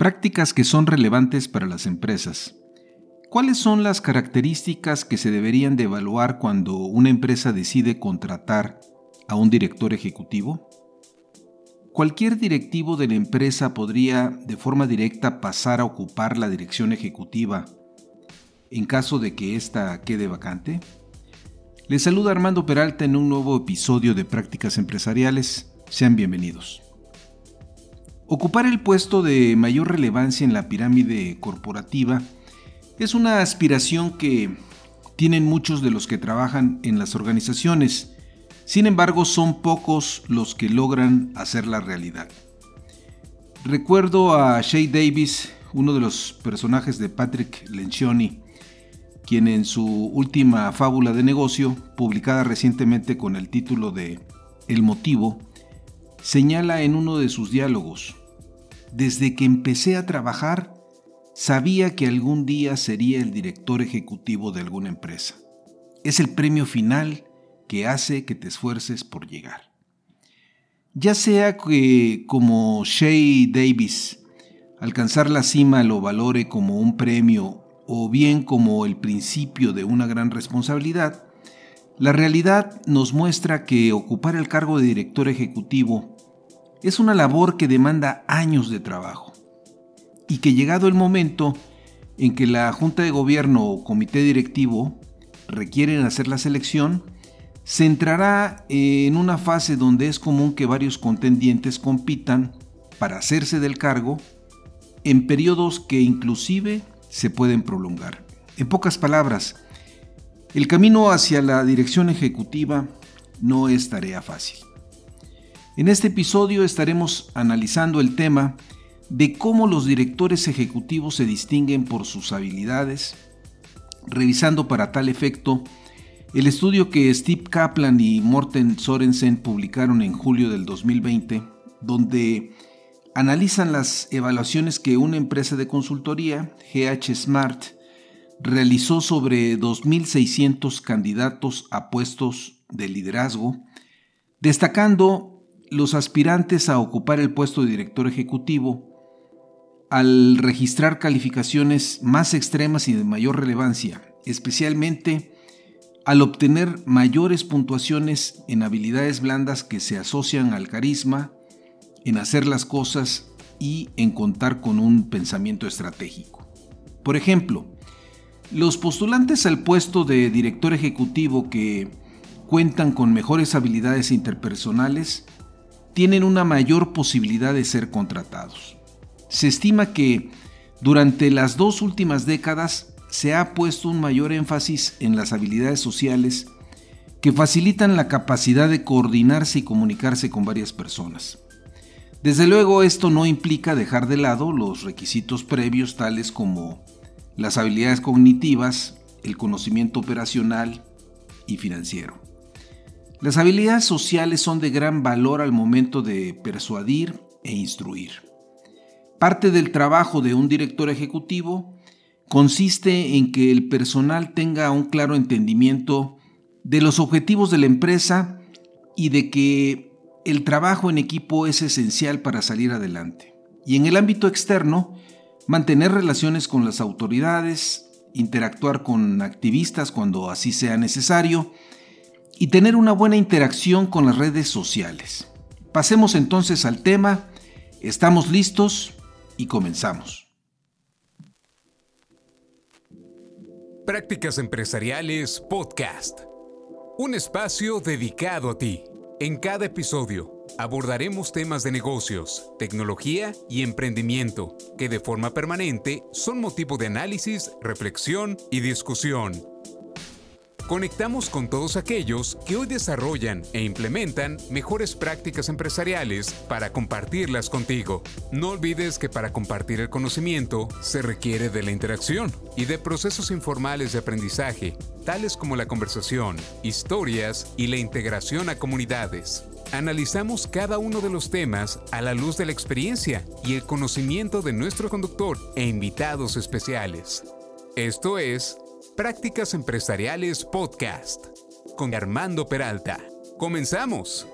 Prácticas que son relevantes para las empresas. ¿Cuáles son las características que se deberían de evaluar cuando una empresa decide contratar a un director ejecutivo? Cualquier directivo de la empresa podría de forma directa pasar a ocupar la dirección ejecutiva en caso de que ésta quede vacante. Les saluda Armando Peralta en un nuevo episodio de Prácticas Empresariales. Sean bienvenidos. Ocupar el puesto de mayor relevancia en la pirámide corporativa es una aspiración que tienen muchos de los que trabajan en las organizaciones. Sin embargo, son pocos los que logran hacerla realidad. Recuerdo a Shay Davis, uno de los personajes de Patrick Lencioni, quien en su última fábula de negocio, publicada recientemente con el título de El motivo, señala en uno de sus diálogos, desde que empecé a trabajar, sabía que algún día sería el director ejecutivo de alguna empresa. Es el premio final que hace que te esfuerces por llegar. Ya sea que, como Shay Davis, alcanzar la cima lo valore como un premio o bien como el principio de una gran responsabilidad, la realidad nos muestra que ocupar el cargo de director ejecutivo es una labor que demanda años de trabajo y que llegado el momento en que la Junta de Gobierno o Comité Directivo requieren hacer la selección, se entrará en una fase donde es común que varios contendientes compitan para hacerse del cargo en periodos que inclusive se pueden prolongar. En pocas palabras, el camino hacia la dirección ejecutiva no es tarea fácil. En este episodio estaremos analizando el tema de cómo los directores ejecutivos se distinguen por sus habilidades, revisando para tal efecto el estudio que Steve Kaplan y Morten Sorensen publicaron en julio del 2020, donde analizan las evaluaciones que una empresa de consultoría, GH Smart, realizó sobre 2.600 candidatos a puestos de liderazgo, destacando los aspirantes a ocupar el puesto de director ejecutivo, al registrar calificaciones más extremas y de mayor relevancia, especialmente al obtener mayores puntuaciones en habilidades blandas que se asocian al carisma, en hacer las cosas y en contar con un pensamiento estratégico. Por ejemplo, los postulantes al puesto de director ejecutivo que cuentan con mejores habilidades interpersonales tienen una mayor posibilidad de ser contratados. Se estima que durante las dos últimas décadas se ha puesto un mayor énfasis en las habilidades sociales que facilitan la capacidad de coordinarse y comunicarse con varias personas. Desde luego esto no implica dejar de lado los requisitos previos tales como las habilidades cognitivas, el conocimiento operacional y financiero. Las habilidades sociales son de gran valor al momento de persuadir e instruir. Parte del trabajo de un director ejecutivo consiste en que el personal tenga un claro entendimiento de los objetivos de la empresa y de que el trabajo en equipo es esencial para salir adelante. Y en el ámbito externo, mantener relaciones con las autoridades, interactuar con activistas cuando así sea necesario, y tener una buena interacción con las redes sociales. Pasemos entonces al tema, estamos listos y comenzamos. Prácticas Empresariales Podcast. Un espacio dedicado a ti. En cada episodio abordaremos temas de negocios, tecnología y emprendimiento que de forma permanente son motivo de análisis, reflexión y discusión Conectamos con todos aquellos que hoy desarrollan e implementan mejores prácticas empresariales para compartirlas contigo. No olvides que para compartir el conocimiento se requiere de la interacción y de procesos informales de aprendizaje, tales como la conversación, historias y la integración a comunidades. Analizamos cada uno de los temas a la luz de la experiencia y el conocimiento de nuestro conductor e invitados especiales. Esto es Prácticas Empresariales Podcast con Armando Peralta. Comenzamos.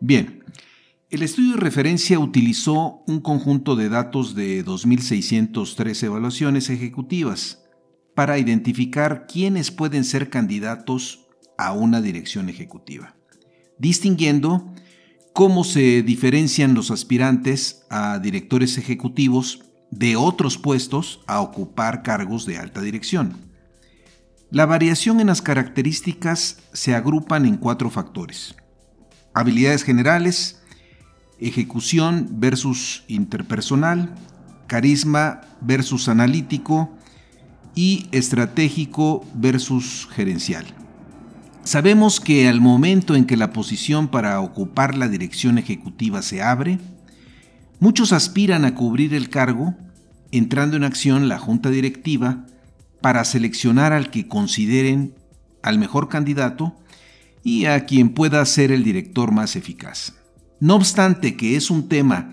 Bien, El estudio de referencia utilizó un conjunto de datos de 2.603 evaluaciones ejecutivas para identificar quiénes pueden ser candidatos a una dirección ejecutiva, distinguiendo cómo se diferencian los aspirantes a directores ejecutivos de otros puestos a ocupar cargos de alta dirección. La variación en las características se agrupan en cuatro factores. Habilidades generales, ejecución versus interpersonal, carisma versus analítico y estratégico versus gerencial. Sabemos que al momento en que la posición para ocupar la dirección ejecutiva se abre, muchos aspiran a cubrir el cargo, entrando en acción la junta directiva para seleccionar al que consideren al mejor candidato y a quien pueda ser el director más eficaz. No obstante que es un tema,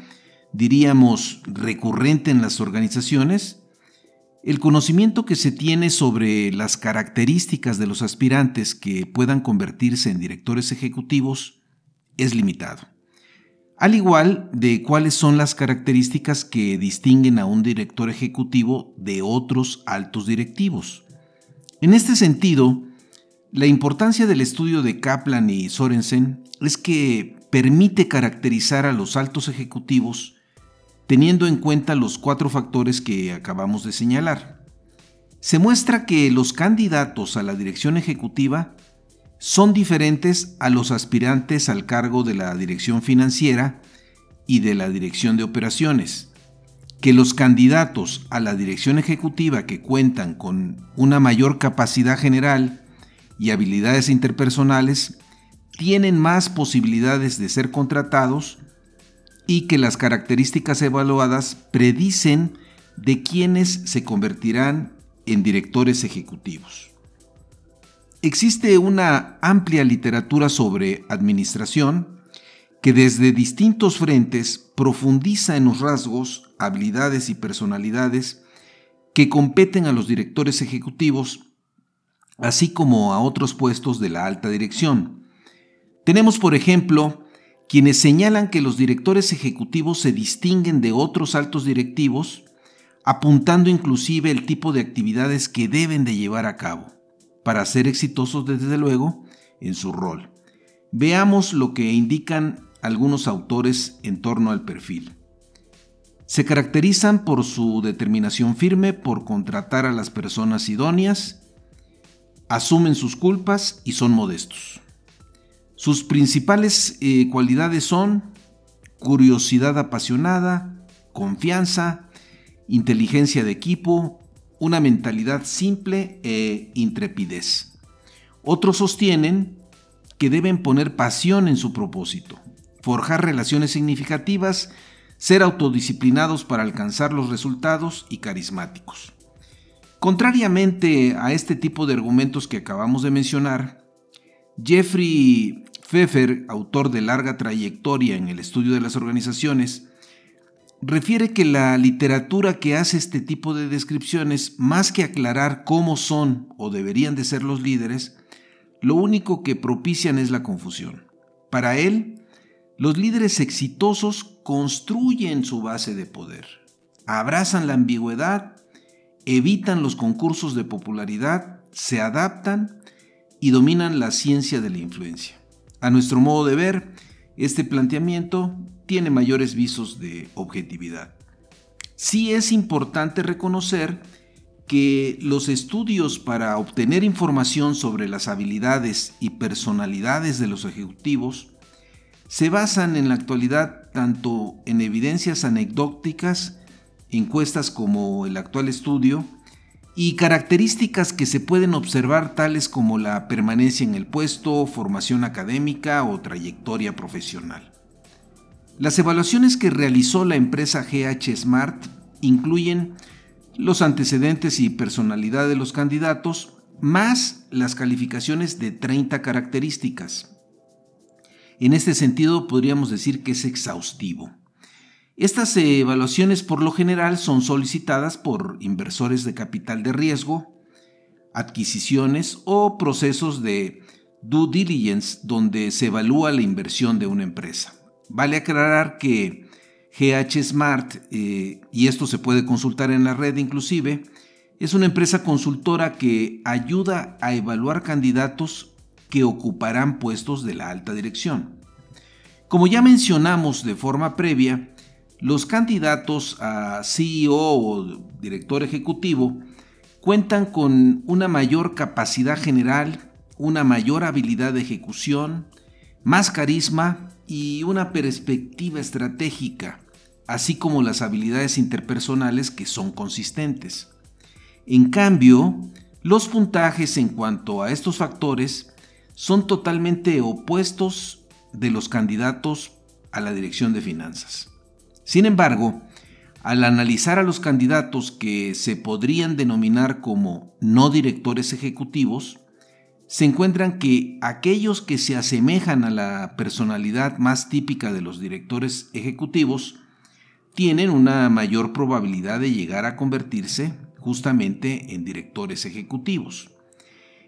diríamos, recurrente en las organizaciones, el conocimiento que se tiene sobre las características de los aspirantes que puedan convertirse en directores ejecutivos es limitado. Al igual de cuáles son las características que distinguen a un director ejecutivo de otros altos directivos. En este sentido, la importancia del estudio de Kaplan y Sorensen es que permite caracterizar a los altos ejecutivos teniendo en cuenta los cuatro factores que acabamos de señalar. Se muestra que los candidatos a la dirección ejecutiva son diferentes a los aspirantes al cargo de la dirección financiera y de la dirección de operaciones, que los candidatos a la dirección ejecutiva que cuentan con una mayor capacidad general y habilidades interpersonales tienen más posibilidades de ser contratados y que las características evaluadas predicen de quienes se convertirán en directores ejecutivos. Existe una amplia literatura sobre administración que desde distintos frentes profundiza en los rasgos, habilidades y personalidades que competen a los directores ejecutivos, así como a otros puestos de la alta dirección. Tenemos, por ejemplo, quienes señalan que los directores ejecutivos se distinguen de otros altos directivos, apuntando inclusive el tipo de actividades que deben de llevar a cabo, para ser exitosos desde luego en su rol. Veamos lo que indican algunos autores en torno al perfil. Se caracterizan por su determinación firme por contratar a las personas idóneas, asumen sus culpas y son modestos. Sus principales eh, cualidades son curiosidad apasionada, confianza, inteligencia de equipo, una mentalidad simple e intrepidez. Otros sostienen que deben poner pasión en su propósito, forjar relaciones significativas, ser autodisciplinados para alcanzar los resultados y carismáticos. Contrariamente a este tipo de argumentos que acabamos de mencionar, Jeffrey Pfeffer, autor de larga trayectoria en el estudio de las organizaciones, refiere que la literatura que hace este tipo de descripciones, más que aclarar cómo son o deberían de ser los líderes, lo único que propician es la confusión. Para él, los líderes exitosos construyen su base de poder, abrazan la ambigüedad, evitan los concursos de popularidad, se adaptan y dominan la ciencia de la influencia. A nuestro modo de ver, este planteamiento tiene mayores visos de objetividad. Sí es importante reconocer que los estudios para obtener información sobre las habilidades y personalidades de los ejecutivos se basan en la actualidad tanto en evidencias anecdóticas, encuestas como el actual estudio, y características que se pueden observar tales como la permanencia en el puesto, formación académica o trayectoria profesional. Las evaluaciones que realizó la empresa GH Smart incluyen los antecedentes y personalidad de los candidatos, más las calificaciones de 30 características. En este sentido podríamos decir que es exhaustivo. Estas evaluaciones por lo general son solicitadas por inversores de capital de riesgo, adquisiciones o procesos de due diligence donde se evalúa la inversión de una empresa. Vale aclarar que GH Smart, eh, y esto se puede consultar en la red inclusive, es una empresa consultora que ayuda a evaluar candidatos que ocuparán puestos de la alta dirección. Como ya mencionamos de forma previa, los candidatos a CEO o director ejecutivo cuentan con una mayor capacidad general, una mayor habilidad de ejecución, más carisma y una perspectiva estratégica, así como las habilidades interpersonales que son consistentes. En cambio, los puntajes en cuanto a estos factores son totalmente opuestos de los candidatos a la dirección de finanzas. Sin embargo, al analizar a los candidatos que se podrían denominar como no directores ejecutivos, se encuentran que aquellos que se asemejan a la personalidad más típica de los directores ejecutivos tienen una mayor probabilidad de llegar a convertirse justamente en directores ejecutivos.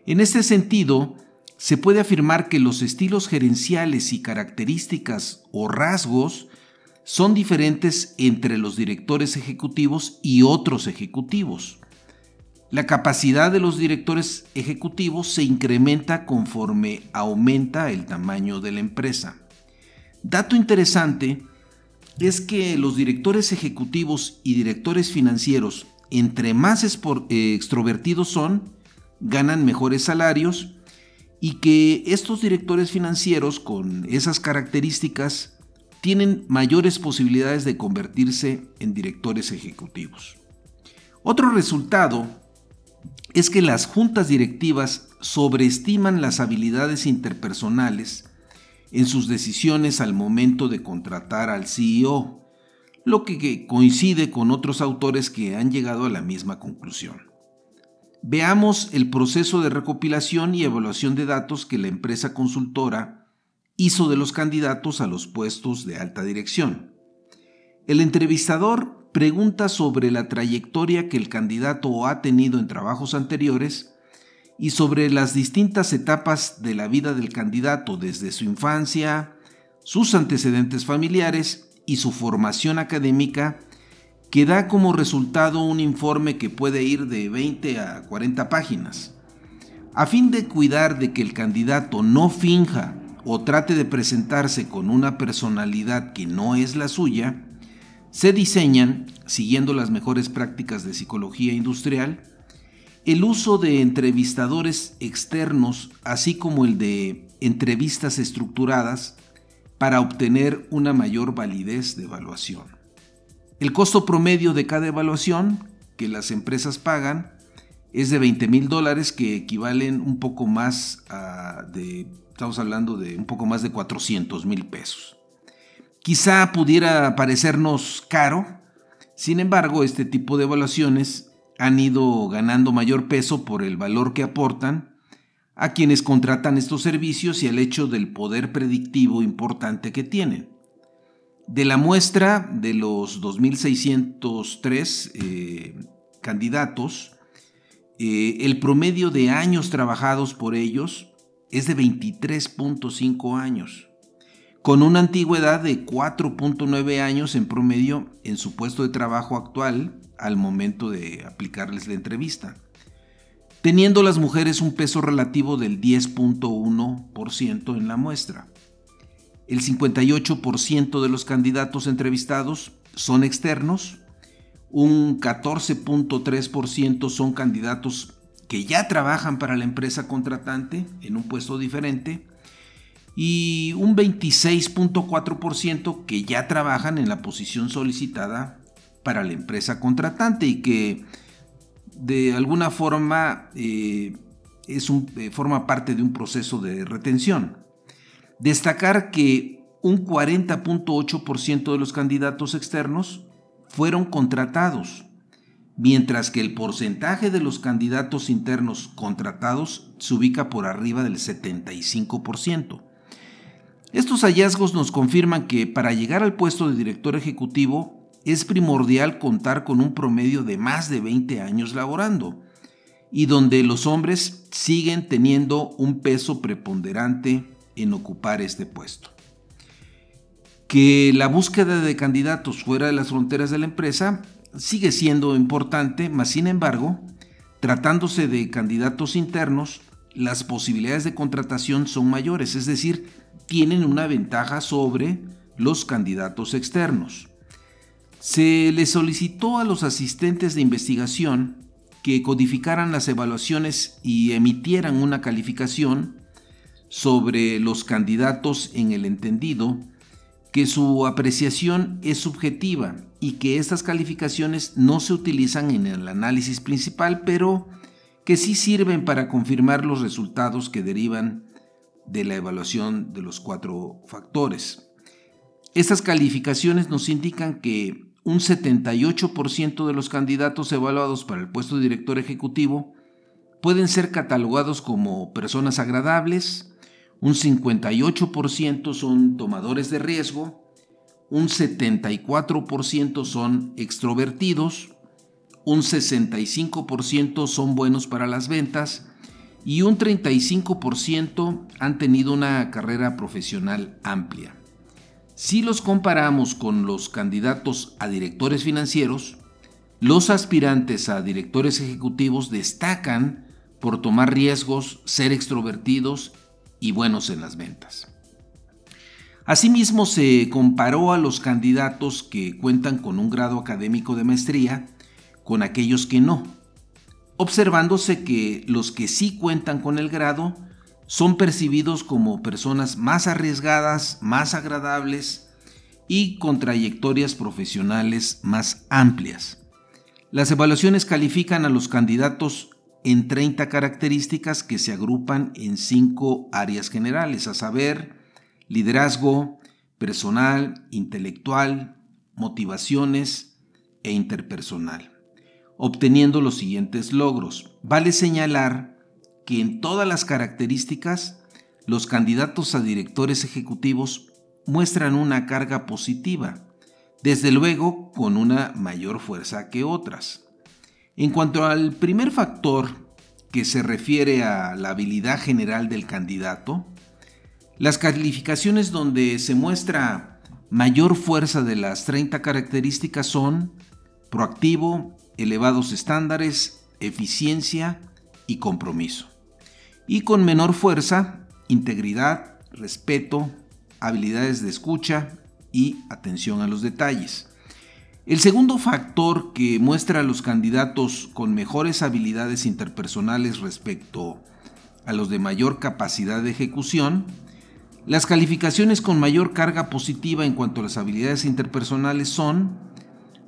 En este sentido, se puede afirmar que los estilos gerenciales y características o rasgos son diferentes entre los directores ejecutivos y otros ejecutivos. La capacidad de los directores ejecutivos se incrementa conforme aumenta el tamaño de la empresa. Dato interesante es que los directores ejecutivos y directores financieros, entre más eh, extrovertidos son, ganan mejores salarios y que estos directores financieros con esas características tienen mayores posibilidades de convertirse en directores ejecutivos. Otro resultado es que las juntas directivas sobreestiman las habilidades interpersonales en sus decisiones al momento de contratar al CEO, lo que coincide con otros autores que han llegado a la misma conclusión. Veamos el proceso de recopilación y evaluación de datos que la empresa consultora hizo de los candidatos a los puestos de alta dirección. El entrevistador pregunta sobre la trayectoria que el candidato ha tenido en trabajos anteriores y sobre las distintas etapas de la vida del candidato desde su infancia, sus antecedentes familiares y su formación académica, que da como resultado un informe que puede ir de 20 a 40 páginas. A fin de cuidar de que el candidato no finja o trate de presentarse con una personalidad que no es la suya, se diseñan, siguiendo las mejores prácticas de psicología industrial, el uso de entrevistadores externos, así como el de entrevistas estructuradas, para obtener una mayor validez de evaluación. El costo promedio de cada evaluación que las empresas pagan es de 20 mil dólares que equivalen un poco más a de, estamos hablando de un poco más de 400 mil pesos. Quizá pudiera parecernos caro, sin embargo este tipo de evaluaciones han ido ganando mayor peso por el valor que aportan a quienes contratan estos servicios y el hecho del poder predictivo importante que tienen. De la muestra de los 2.603 eh, candidatos, eh, el promedio de años trabajados por ellos es de 23.5 años, con una antigüedad de 4.9 años en promedio en su puesto de trabajo actual al momento de aplicarles la entrevista, teniendo las mujeres un peso relativo del 10.1% en la muestra. El 58% de los candidatos entrevistados son externos, un 14.3% son candidatos que ya trabajan para la empresa contratante en un puesto diferente y un 26.4% que ya trabajan en la posición solicitada para la empresa contratante y que de alguna forma eh, es eh, forma parte de un proceso de retención. Destacar que un 40.8% de los candidatos externos fueron contratados, mientras que el porcentaje de los candidatos internos contratados se ubica por arriba del 75%. Estos hallazgos nos confirman que para llegar al puesto de director ejecutivo es primordial contar con un promedio de más de 20 años laborando y donde los hombres siguen teniendo un peso preponderante en ocupar este puesto. que la búsqueda de candidatos fuera de las fronteras de la empresa sigue siendo importante, mas sin embargo, tratándose de candidatos internos, las posibilidades de contratación son mayores, es decir, tienen una ventaja sobre los candidatos externos. Se le solicitó a los asistentes de investigación que codificaran las evaluaciones y emitieran una calificación sobre los candidatos en el entendido que su apreciación es subjetiva y que estas calificaciones no se utilizan en el análisis principal, pero que sí sirven para confirmar los resultados que derivan de la evaluación de los cuatro factores. Estas calificaciones nos indican que un 78% de los candidatos evaluados para el puesto de director ejecutivo pueden ser catalogados como personas agradables, un 58% son tomadores de riesgo, un 74% son extrovertidos, un 65% son buenos para las ventas y un 35% han tenido una carrera profesional amplia. Si los comparamos con los candidatos a directores financieros, los aspirantes a directores ejecutivos destacan por tomar riesgos, ser extrovertidos y buenos en las ventas. Asimismo, se comparó a los candidatos que cuentan con un grado académico de maestría con aquellos que no, observándose que los que sí cuentan con el grado son percibidos como personas más arriesgadas, más agradables y con trayectorias profesionales más amplias. Las evaluaciones califican a los candidatos en 30 características que se agrupan en cinco áreas generales, a saber, liderazgo, personal, intelectual, motivaciones e interpersonal, obteniendo los siguientes logros. Vale señalar que en todas las características, los candidatos a directores ejecutivos muestran una carga positiva, desde luego con una mayor fuerza que otras. En cuanto al primer factor que se refiere a la habilidad general del candidato, las calificaciones donde se muestra mayor fuerza de las 30 características son proactivo, elevados estándares, eficiencia y compromiso. Y con menor fuerza, integridad, respeto, habilidades de escucha y atención a los detalles. El segundo factor que muestra a los candidatos con mejores habilidades interpersonales respecto a los de mayor capacidad de ejecución, las calificaciones con mayor carga positiva en cuanto a las habilidades interpersonales son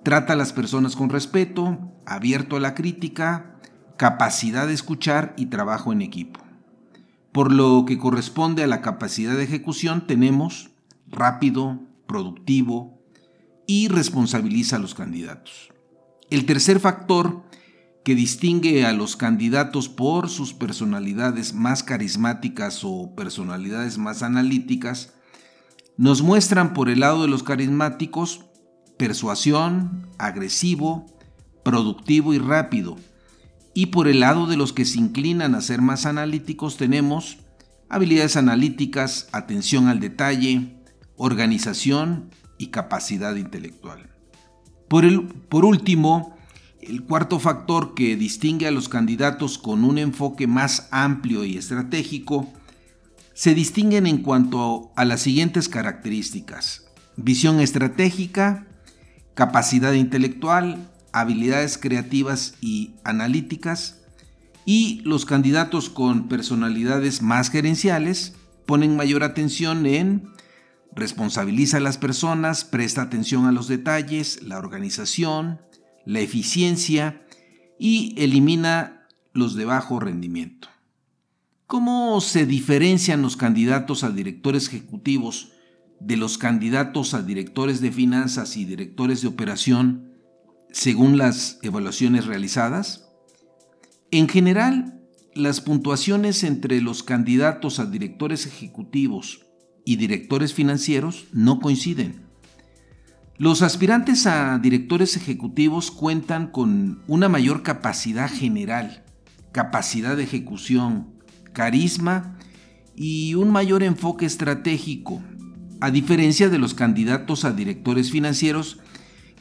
trata a las personas con respeto, abierto a la crítica, capacidad de escuchar y trabajo en equipo. Por lo que corresponde a la capacidad de ejecución tenemos rápido, productivo, y responsabiliza a los candidatos. El tercer factor que distingue a los candidatos por sus personalidades más carismáticas o personalidades más analíticas, nos muestran por el lado de los carismáticos persuasión, agresivo, productivo y rápido. Y por el lado de los que se inclinan a ser más analíticos tenemos habilidades analíticas, atención al detalle, organización y capacidad intelectual. Por, el, por último, el cuarto factor que distingue a los candidatos con un enfoque más amplio y estratégico se distinguen en cuanto a las siguientes características. Visión estratégica, capacidad intelectual, habilidades creativas y analíticas, y los candidatos con personalidades más gerenciales ponen mayor atención en Responsabiliza a las personas, presta atención a los detalles, la organización, la eficiencia y elimina los de bajo rendimiento. ¿Cómo se diferencian los candidatos a directores ejecutivos de los candidatos a directores de finanzas y directores de operación según las evaluaciones realizadas? En general, las puntuaciones entre los candidatos a directores ejecutivos y directores financieros no coinciden. Los aspirantes a directores ejecutivos cuentan con una mayor capacidad general, capacidad de ejecución, carisma y un mayor enfoque estratégico, a diferencia de los candidatos a directores financieros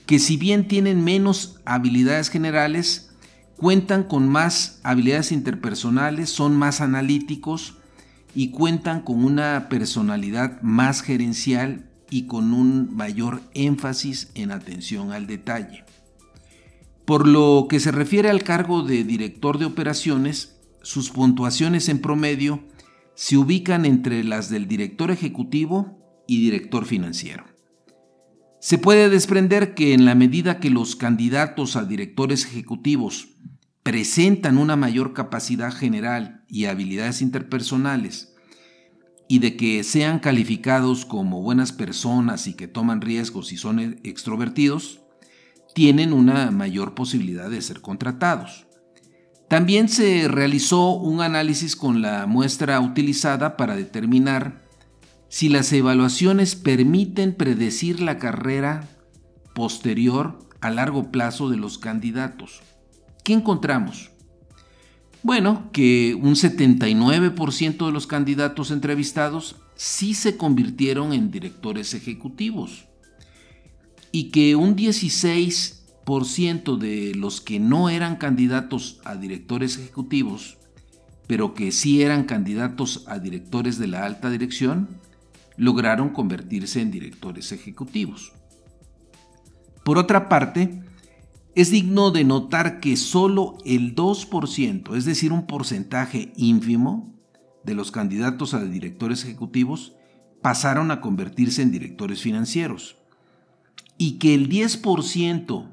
que si bien tienen menos habilidades generales, cuentan con más habilidades interpersonales, son más analíticos y cuentan con una personalidad más gerencial y con un mayor énfasis en atención al detalle. Por lo que se refiere al cargo de director de operaciones, sus puntuaciones en promedio se ubican entre las del director ejecutivo y director financiero. Se puede desprender que en la medida que los candidatos a directores ejecutivos presentan una mayor capacidad general y habilidades interpersonales, y de que sean calificados como buenas personas y que toman riesgos y son extrovertidos, tienen una mayor posibilidad de ser contratados. También se realizó un análisis con la muestra utilizada para determinar si las evaluaciones permiten predecir la carrera posterior a largo plazo de los candidatos. ¿Qué encontramos? Bueno, que un 79% de los candidatos entrevistados sí se convirtieron en directores ejecutivos y que un 16% de los que no eran candidatos a directores ejecutivos, pero que sí eran candidatos a directores de la alta dirección, lograron convertirse en directores ejecutivos. Por otra parte, es digno de notar que solo el 2%, es decir, un porcentaje ínfimo de los candidatos a directores ejecutivos pasaron a convertirse en directores financieros y que el 10%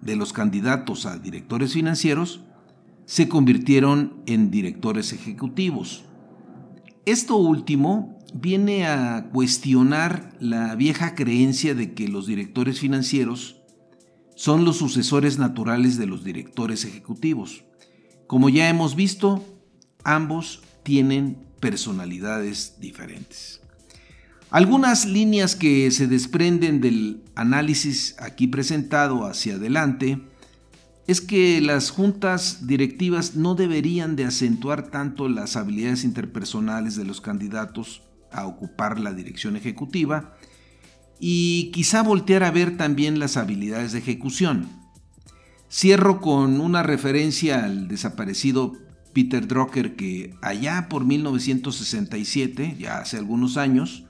de los candidatos a directores financieros se convirtieron en directores ejecutivos. Esto último viene a cuestionar la vieja creencia de que los directores financieros son los sucesores naturales de los directores ejecutivos. Como ya hemos visto, ambos tienen personalidades diferentes. Algunas líneas que se desprenden del análisis aquí presentado hacia adelante es que las juntas directivas no deberían de acentuar tanto las habilidades interpersonales de los candidatos a ocupar la dirección ejecutiva, y quizá voltear a ver también las habilidades de ejecución. Cierro con una referencia al desaparecido Peter Drucker que allá por 1967, ya hace algunos años,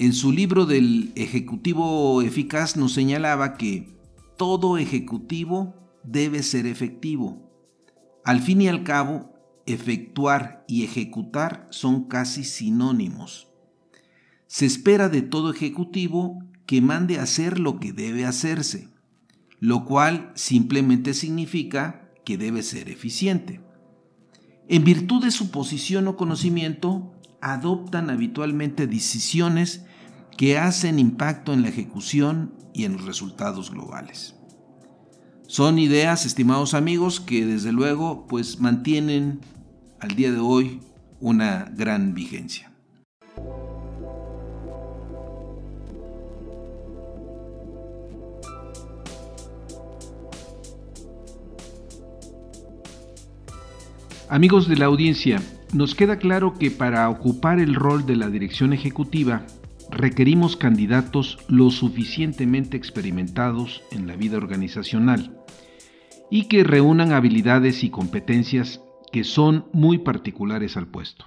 en su libro del Ejecutivo Eficaz nos señalaba que todo ejecutivo debe ser efectivo. Al fin y al cabo, efectuar y ejecutar son casi sinónimos. Se espera de todo ejecutivo que mande hacer lo que debe hacerse, lo cual simplemente significa que debe ser eficiente. En virtud de su posición o conocimiento, adoptan habitualmente decisiones que hacen impacto en la ejecución y en los resultados globales. Son ideas, estimados amigos, que desde luego pues mantienen al día de hoy una gran vigencia. Amigos de la audiencia, nos queda claro que para ocupar el rol de la dirección ejecutiva requerimos candidatos lo suficientemente experimentados en la vida organizacional y que reúnan habilidades y competencias que son muy particulares al puesto.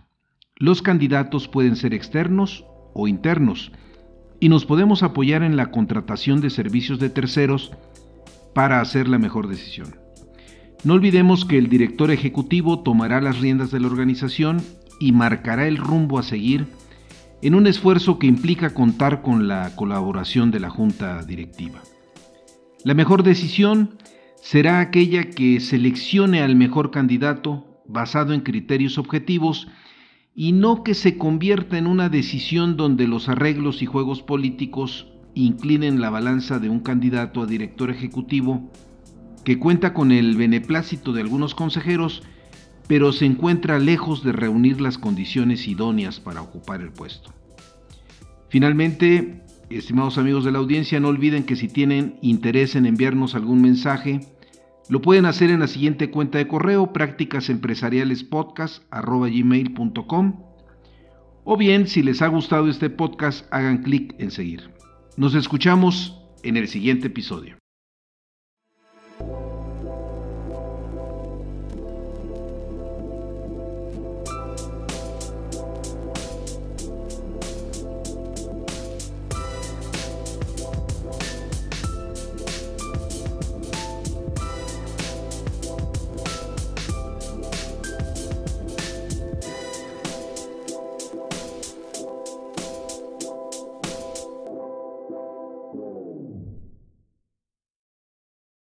Los candidatos pueden ser externos o internos y nos podemos apoyar en la contratación de servicios de terceros para hacer la mejor decisión. No olvidemos que el director ejecutivo tomará las riendas de la organización y marcará el rumbo a seguir en un esfuerzo que implica contar con la colaboración de la junta directiva. La mejor decisión será aquella que seleccione al mejor candidato basado en criterios objetivos y no que se convierta en una decisión donde los arreglos y juegos políticos inclinen la balanza de un candidato a director ejecutivo que cuenta con el beneplácito de algunos consejeros, pero se encuentra lejos de reunir las condiciones idóneas para ocupar el puesto. Finalmente, estimados amigos de la audiencia, no olviden que si tienen interés en enviarnos algún mensaje, lo pueden hacer en la siguiente cuenta de correo prácticasempresarialespodcast.gmail.com O bien, si les ha gustado este podcast, hagan clic en seguir. Nos escuchamos en el siguiente episodio.